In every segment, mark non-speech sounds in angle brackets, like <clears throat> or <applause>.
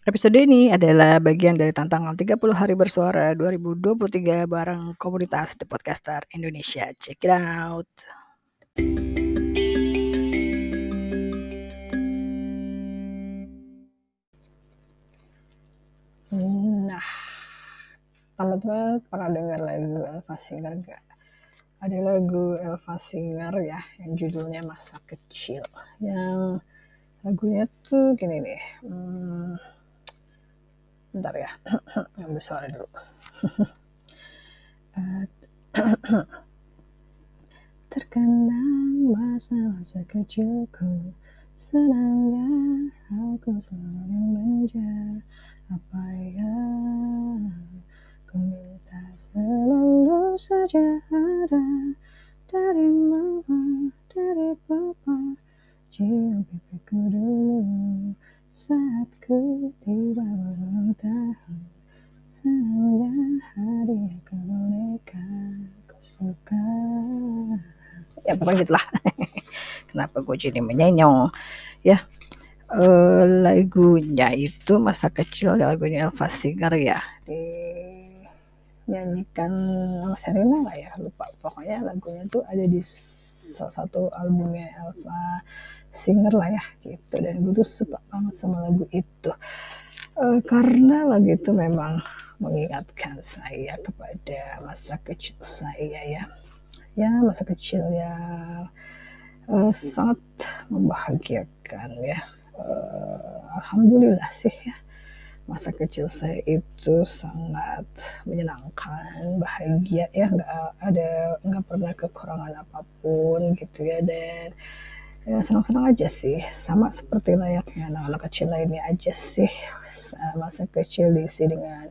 Episode ini adalah bagian dari tantangan 30 hari bersuara 2023 bareng komunitas The Podcaster Indonesia. Check it out. Nah, teman-teman pernah dengar lagu Elva Singer gak? Ada lagu Elva Singer ya yang judulnya Masa Kecil. Yang lagunya tuh gini nih. Hmm, bentar ya, <clears throat> ambil suara dulu. <laughs> <clears throat> Terkenang masa-masa kecilku. Senangnya aku selalu manja Apa ya Ku minta selalu saja ada Dari mama, dari papa Cium pipiku dulu Saat ku tiba berulang tahun hadiah ke boneka Ku suka ya pokoknya gitulah. <laughs> Kenapa gue jadi menyenyong? Ya uh, lagunya itu masa kecil lagunya Elva Singer ya. Dinyanyikan Serena nggak ya? Lupa. Pokoknya lagunya tuh ada di salah satu albumnya Elva Singer lah ya gitu. Dan gue tuh suka banget sama lagu itu. Uh, karena lagu itu memang mengingatkan saya kepada masa kecil saya ya. Ya masa kecil yang uh, sangat membahagiakan ya. Uh, alhamdulillah sih ya masa kecil saya itu sangat menyenangkan bahagia ya. Nggak ada nggak pernah kekurangan apa pun gitu ya. Dan ya senang-senang aja sih. Sama seperti layaknya anak-anak kecil lainnya aja sih. Masa kecil diisi dengan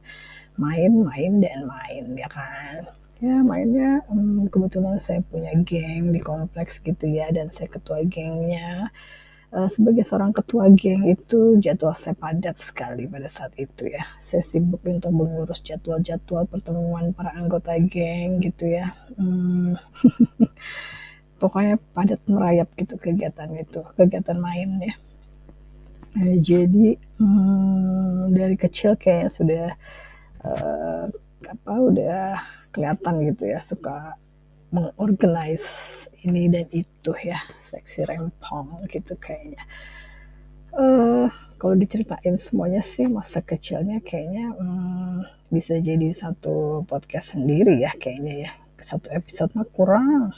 main-main dan main ya kan? Ya mainnya um, kebetulan saya punya geng di kompleks gitu ya dan saya ketua gengnya uh, sebagai seorang ketua geng itu jadwal saya padat sekali pada saat itu ya. Saya sibuk untuk mengurus jadwal-jadwal pertemuan para anggota geng gitu ya. Hmm, <laughs> pokoknya padat merayap gitu kegiatan itu kegiatan main ya. Nah, jadi hmm, dari kecil kayaknya sudah uh, apa udah kelihatan gitu ya suka mengorganize ini dan itu ya seksi rempong gitu kayaknya. Uh, kalau diceritain semuanya sih masa kecilnya kayaknya um, bisa jadi satu podcast sendiri ya kayaknya ya. Satu episode mah kurang.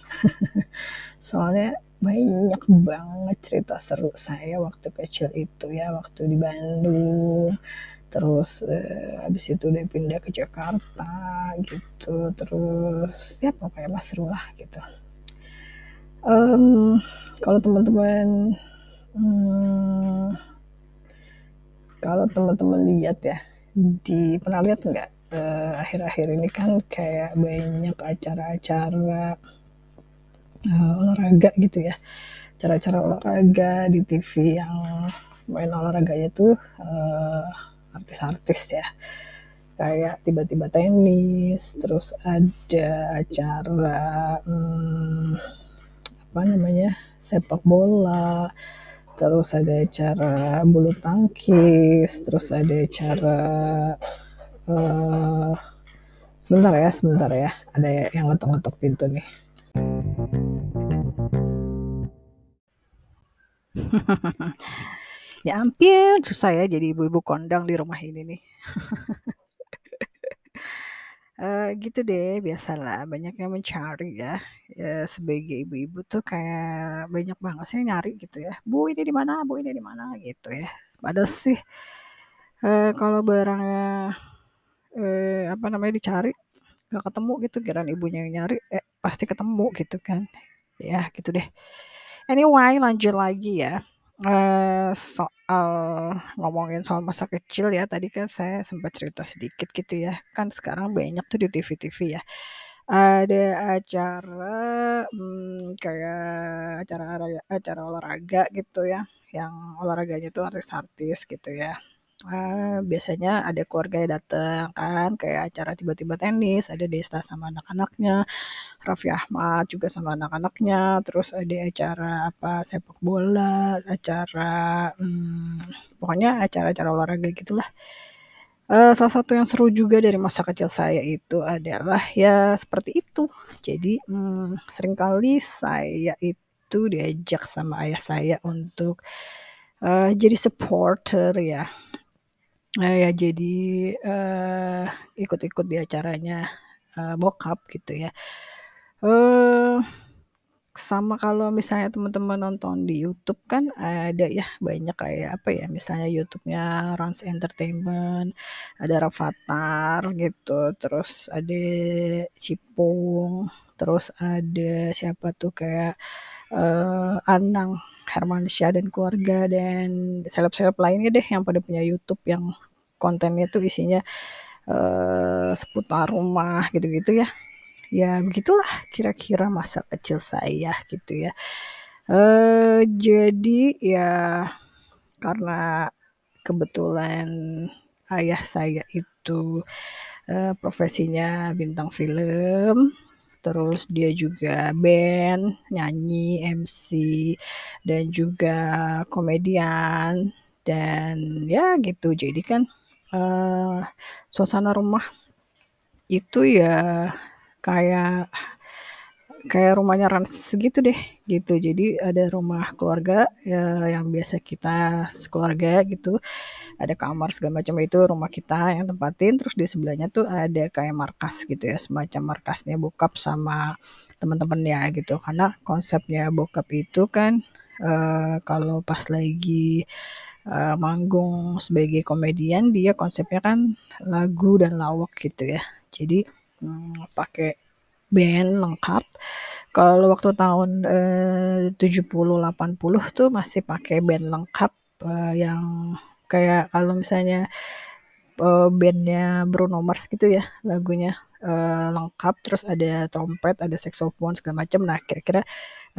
<laughs> Soalnya banyak banget cerita seru saya waktu kecil itu ya waktu di Bandung terus eh, habis itu udah pindah ke Jakarta gitu. Terus ya pokoknya mas lah gitu. Um, kalau teman-teman hmm, kalau teman-teman lihat ya di pernah lihat nggak uh, akhir-akhir ini kan kayak banyak acara-acara uh, olahraga gitu ya. Acara-acara olahraga di TV yang main olahraganya tuh uh, artis-artis ya. Kayak tiba-tiba tenis terus ada acara hmm, apa namanya sepak bola terus ada acara bulu tangkis terus ada acara uh, sebentar ya sebentar ya. Ada yang ngetok-ngetok pintu nih <laughs> Ya ampun, susah ya jadi ibu-ibu kondang di rumah ini nih. uh, <laughs> gitu deh, biasalah banyak yang mencari ya. Ya sebagai ibu-ibu tuh kayak banyak banget sih nyari gitu ya. Bu ini di mana? Bu ini di mana? Gitu ya. Padahal sih uh, kalau barangnya uh, apa namanya dicari nggak ketemu gitu, kirain ibunya yang nyari, eh pasti ketemu gitu kan. Ya gitu deh. Anyway, lanjut lagi ya. Uh, soal ngomongin soal masa kecil ya, tadi kan saya sempat cerita sedikit gitu ya, kan sekarang banyak tuh di TV-TV ya, ada acara, hmm, kayak acara acara olahraga gitu ya, yang olahraganya tuh artis-artis gitu ya. Uh, biasanya ada keluarga yang datang kan kayak acara tiba-tiba tenis ada Desta sama anak-anaknya Raffi Ahmad juga sama anak-anaknya terus ada acara apa sepak bola acara hmm, pokoknya acara-acara olahraga gitulah Uh, salah satu yang seru juga dari masa kecil saya itu adalah ya seperti itu. Jadi hmm, sering kali saya itu diajak sama ayah saya untuk uh, jadi supporter ya. Uh, ya jadi uh, ikut-ikut di acaranya uh, bokap gitu ya. Uh, sama kalau misalnya teman-teman nonton di YouTube kan ada ya banyak kayak apa ya misalnya YouTube-nya Rans Entertainment, ada Rafathar gitu, terus ada Cipung, terus ada siapa tuh kayak uh, Anang Hermansyah dan keluarga dan seleb-seleb lainnya deh yang pada punya YouTube yang kontennya tuh isinya uh, seputar rumah gitu-gitu ya. Ya begitulah kira-kira masa kecil saya gitu ya. Uh, jadi ya karena kebetulan ayah saya itu uh, profesinya bintang film terus dia juga band nyanyi MC dan juga komedian. Dan ya gitu jadi kan uh, suasana rumah itu ya kayak kayak rumahnya Rans gitu deh gitu. Jadi ada rumah keluarga ya, yang biasa kita sekeluarga gitu. Ada kamar segala macam itu rumah kita yang tempatin. Terus di sebelahnya tuh ada kayak markas gitu ya semacam markasnya bokap sama teman-temannya gitu. Karena konsepnya bokap itu kan uh, kalau pas lagi uh, manggung sebagai komedian dia konsepnya kan lagu dan lawak gitu ya. Jadi hmm, pakai band lengkap. Kalau waktu tahun eh, 70-80 tuh masih pakai band lengkap eh, yang kayak kalau misalnya eh, bandnya Bruno Mars gitu ya lagunya eh, lengkap. Terus ada trompet ada saxophone segala macam nah kira-kira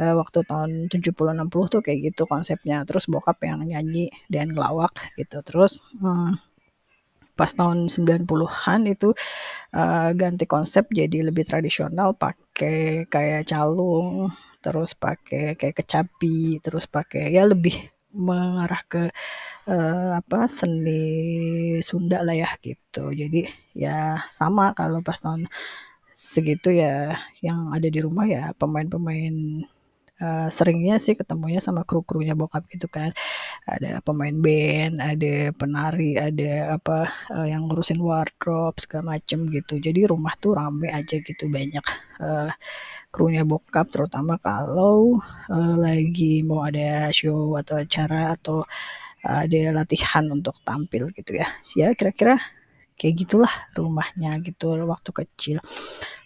eh, waktu tahun 70-60 tuh kayak gitu konsepnya. Terus bokap yang nyanyi dan ngelawak gitu. Terus hmm, pas tahun 90-an itu uh, ganti konsep jadi lebih tradisional pakai kayak calung terus pakai kayak kecapi terus pakai ya lebih mengarah ke uh, apa seni Sunda lah ya gitu. Jadi ya sama kalau pas tahun segitu ya yang ada di rumah ya pemain-pemain uh, seringnya sih ketemunya sama kru-krunya bokap gitu kan. Ada pemain band ada penari ada apa uh, yang ngurusin wardrobe segala macem gitu. Jadi rumah tuh rame aja gitu banyak uh, krunya bokap. Terutama kalau uh, lagi mau ada show atau acara atau ada latihan untuk tampil gitu ya. Ya kira-kira kayak gitulah rumahnya gitu waktu kecil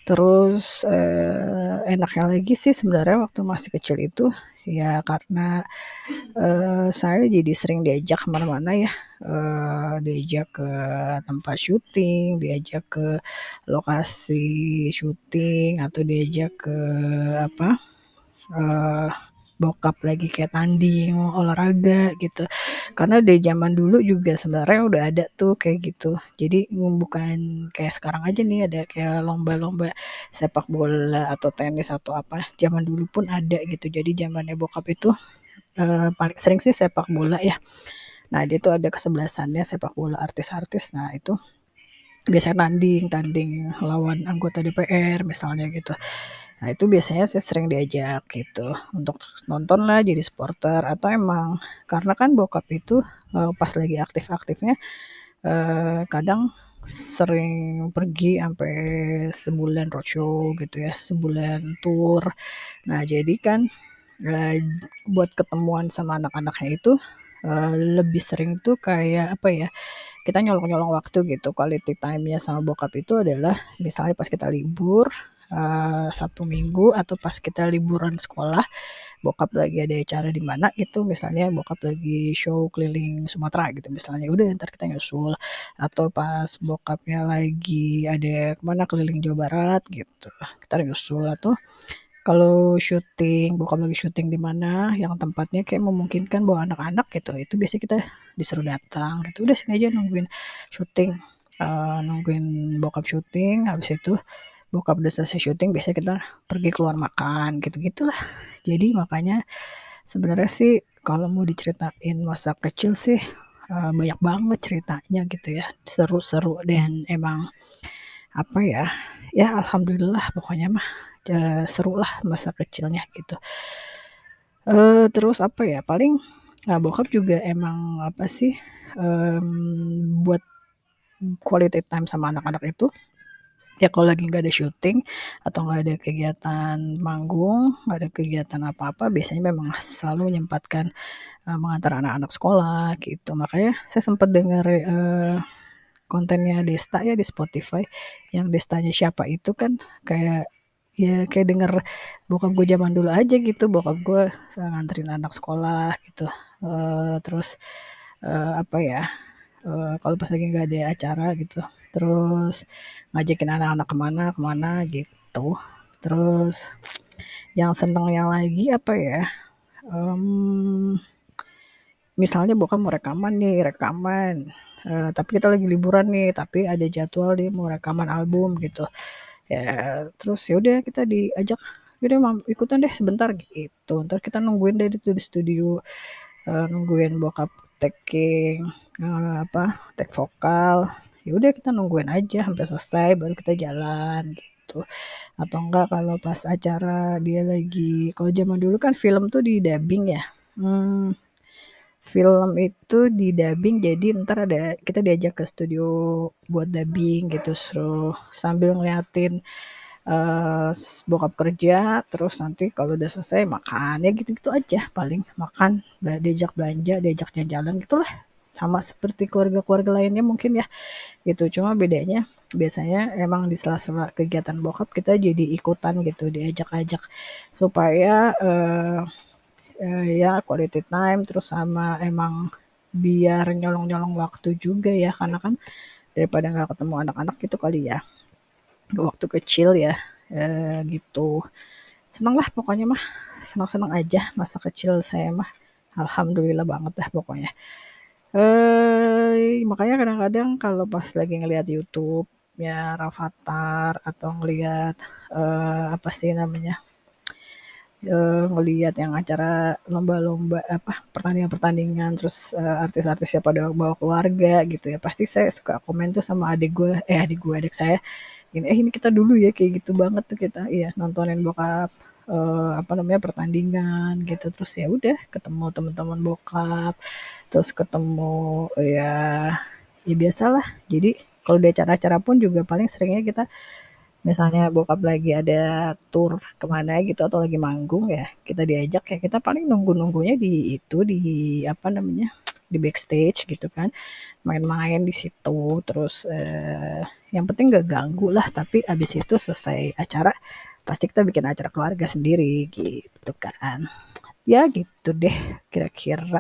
Terus eh, enaknya lagi sih sebenarnya waktu masih kecil itu ya karena eh, saya jadi sering diajak ke mana-mana ya, eh, diajak ke tempat syuting, diajak ke lokasi syuting atau diajak ke apa eh, bokap lagi kayak tanding olahraga gitu. Karena dari zaman dulu juga sebenarnya udah ada tuh kayak gitu. Jadi bukan kayak sekarang aja nih ada kayak lomba-lomba sepak bola atau tenis atau apa. Zaman dulu pun ada gitu. Jadi zamannya bokap itu uh, paling sering sih sepak bola ya. Nah dia tuh ada kesebelasannya sepak bola artis-artis. Nah itu biasanya tanding tanding lawan anggota DPR misalnya gitu Nah itu biasanya saya sering diajak gitu untuk nonton lah jadi supporter atau emang karena kan bokap itu uh, pas lagi aktif-aktifnya uh, kadang sering pergi sampai sebulan roadshow gitu ya, sebulan tour. Nah jadi kan uh, buat ketemuan sama anak-anaknya itu uh, lebih sering tuh kayak apa ya? Kita nyolong-nyolong waktu gitu. Quality time-nya sama bokap itu adalah misalnya pas kita libur uh, Sabtu Minggu atau pas kita liburan sekolah bokap lagi ada acara di mana gitu misalnya bokap lagi show keliling Sumatera gitu misalnya udah ntar kita nyusul. Atau pas bokapnya lagi ada ke mana keliling Jawa Barat gitu kita nyusul. Atau kalau syuting bokap lagi syuting di mana yang tempatnya kayak memungkinkan bawa anak-anak gitu itu biasanya kita disuruh datang gitu. Udah sini aja nungguin syuting uh, nungguin bokap syuting habis itu bokap udah selesai syuting biasanya kita pergi keluar makan gitu gitulah jadi makanya sebenarnya sih kalau mau diceritain masa kecil sih uh, banyak banget ceritanya gitu ya. Seru-seru dan emang apa ya ya alhamdulillah pokoknya mah ya, seru lah masa kecilnya gitu. Uh, terus apa ya paling nah bokap juga emang apa sih um, buat quality time sama anak-anak itu ya kalau lagi nggak ada syuting atau nggak ada kegiatan manggung nggak ada kegiatan apa-apa biasanya memang selalu menyempatkan uh, mengantar anak-anak sekolah gitu. Makanya saya sempat dengar uh, kontennya Desta ya di Spotify yang Destanya siapa itu kan kayak ya kayak denger bokap gue zaman dulu aja gitu bokap gue nganterin anak sekolah gitu. Uh, terus uh, apa ya uh, kalau pas lagi nggak ada acara gitu terus ngajakin anak-anak ke mana ke mana gitu. Terus yang seneng yang lagi apa ya? Um, misalnya bokap mau rekaman nih rekaman. Uh, tapi kita lagi liburan nih tapi ada jadwal dia mau rekaman album gitu. Ya terus ya udah kita diajak udah mam ikutan deh sebentar gitu. Ntar kita nungguin deh di studio uh, nungguin bokap taking uh, apa take vokal. Ya udah kita nungguin aja sampai selesai baru kita jalan gitu. Atau enggak kalau pas acara dia lagi kalau zaman dulu kan film tuh di dubbing ya. Hmm, film itu di dubbing jadi ntar ada kita diajak ke studio buat dubbing gitu suruh sambil ngeliatin uh, bokap kerja terus nanti kalau udah selesai makan ya gitu-gitu aja paling. Makan diajak belanja diajak jalan-jalan gitulah. Sama seperti keluarga-keluarga lainnya mungkin ya gitu. Cuma bedanya biasanya emang di sela-sela kegiatan bokap kita jadi ikutan gitu diajak-ajak supaya uh, uh, ya quality time terus sama emang biar nyolong-nyolong waktu juga ya. Karena kan daripada nggak ketemu anak-anak gitu kali ya waktu kecil ya uh, gitu. Seneng lah pokoknya mah senang-senang aja masa kecil saya mah. Alhamdulillah banget dah pokoknya. Eh makanya kadang-kadang kalau pas lagi ngelihat YouTube ya Rafathar atau ngelihat uh, apa sih namanya uh, ngelihat yang acara lomba-lomba apa pertandingan-pertandingan terus uh, artis-artisnya pada bawa keluarga gitu ya pasti saya suka komen tuh sama adik gue eh adik gue adik saya gini eh ini kita dulu ya kayak gitu banget tuh kita. Iya nontonin bokap uh, apa namanya pertandingan gitu. Terus ya udah ketemu teman-teman bokap. Terus ketemu ya ya biasalah. Jadi kalau di acara-acara pun juga paling seringnya kita misalnya bokap lagi ada tour ke mana gitu atau lagi manggung ya kita diajak ya. Kita paling nunggu-nunggunya di itu di apa namanya di backstage gitu kan main-main di situ terus eh, yang penting gak ganggu lah tapi abis itu selesai acara pasti kita bikin acara keluarga sendiri gitu kan. Ya gitu deh kira-kira.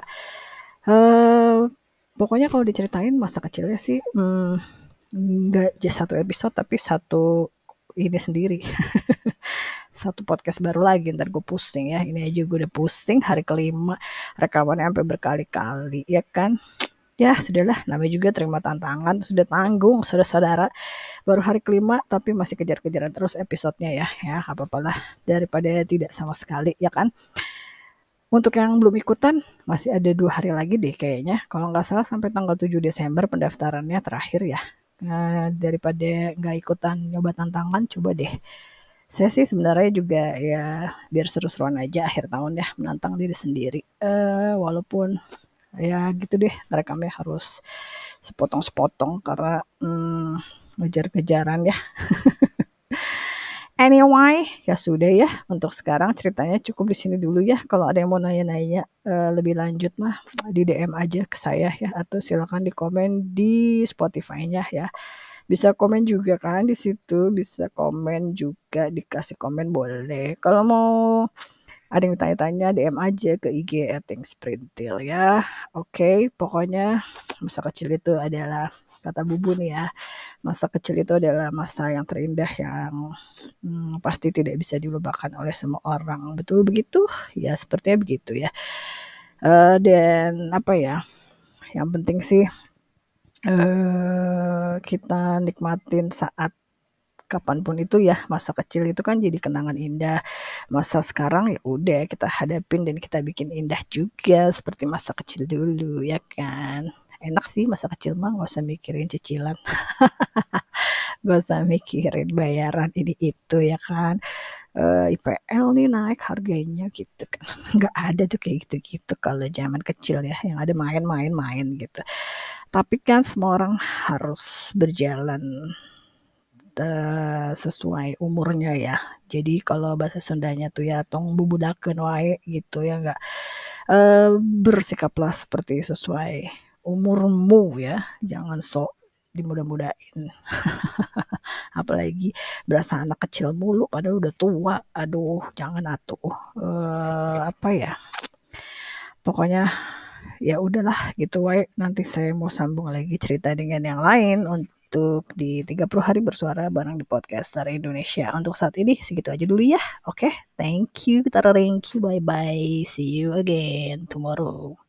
Uh, pokoknya kalau diceritain masa kecilnya sih hmm, nggak just satu episode tapi satu ini sendiri <laughs> satu podcast baru lagi ntar gue pusing ya. Ini aja gue udah pusing hari kelima rekamannya sampai berkali-kali ya kan? Ya sudahlah. Namanya juga terima tantangan sudah tanggung sudah saudara baru hari kelima tapi masih kejar-kejaran terus episodenya ya. Ya apa lah. Daripada tidak sama sekali ya kan? Untuk yang belum ikutan masih ada dua hari lagi deh kayaknya. Kalau nggak salah sampai tanggal 7 Desember pendaftarannya terakhir ya. Nah, daripada nggak ikutan nyoba tantangan, coba deh. Saya sih sebenarnya juga ya biar seru-seruan aja akhir tahun ya menantang diri sendiri. Uh, walaupun ya gitu deh rekamnya harus sepotong-sepotong karena hmm, ngejar-kejaran ya. <laughs> Anyway, ya sudah ya. Untuk sekarang ceritanya cukup di sini dulu ya. Kalau ada yang mau nanya-nanya uh, lebih lanjut mah di DM aja ke saya ya atau silakan di komen di Spotify-nya ya. Bisa komen juga kan di situ, bisa komen juga dikasih komen boleh. Kalau mau ada yang tanya-tanya DM aja ke IG Sprintil ya. Oke, okay, pokoknya masa kecil itu adalah kata Bubun ya. Masa kecil itu adalah masa yang terindah yang hmm, pasti tidak bisa dilupakan oleh semua orang. Betul begitu? Ya sepertinya begitu ya. Uh, dan apa ya? Yang penting sih uh, kita nikmatin saat kapan pun itu ya masa kecil itu kan jadi kenangan indah. Masa sekarang ya udah kita hadapin dan kita bikin indah juga seperti masa kecil dulu ya kan? Enak sih masa kecil mah nggak usah mikirin cicilan. <laughs> Gak usah mikirin bayaran ini itu ya kan uh, eh, IPL nih naik harganya gitu kan <laughs> nggak ada tuh kayak gitu-gitu kalau zaman kecil ya yang ada main-main-main gitu tapi kan semua orang harus berjalan uh, sesuai umurnya ya. Jadi kalau bahasa Sundanya tuh ya tong bubudakeun wae gitu ya enggak uh, bersikaplah seperti sesuai umurmu ya. Jangan sok dimudah-mudahin. <laughs> Apalagi berasa anak kecil mulu padahal udah tua. Aduh, jangan atuh. Uh, apa ya? Pokoknya ya udahlah gitu wae nanti saya mau sambung lagi cerita dengan yang lain untuk di 30 hari bersuara bareng di podcaster Indonesia. Untuk saat ini segitu aja dulu ya. Oke, okay? thank you. Tara thank you. Bye bye. See you again tomorrow.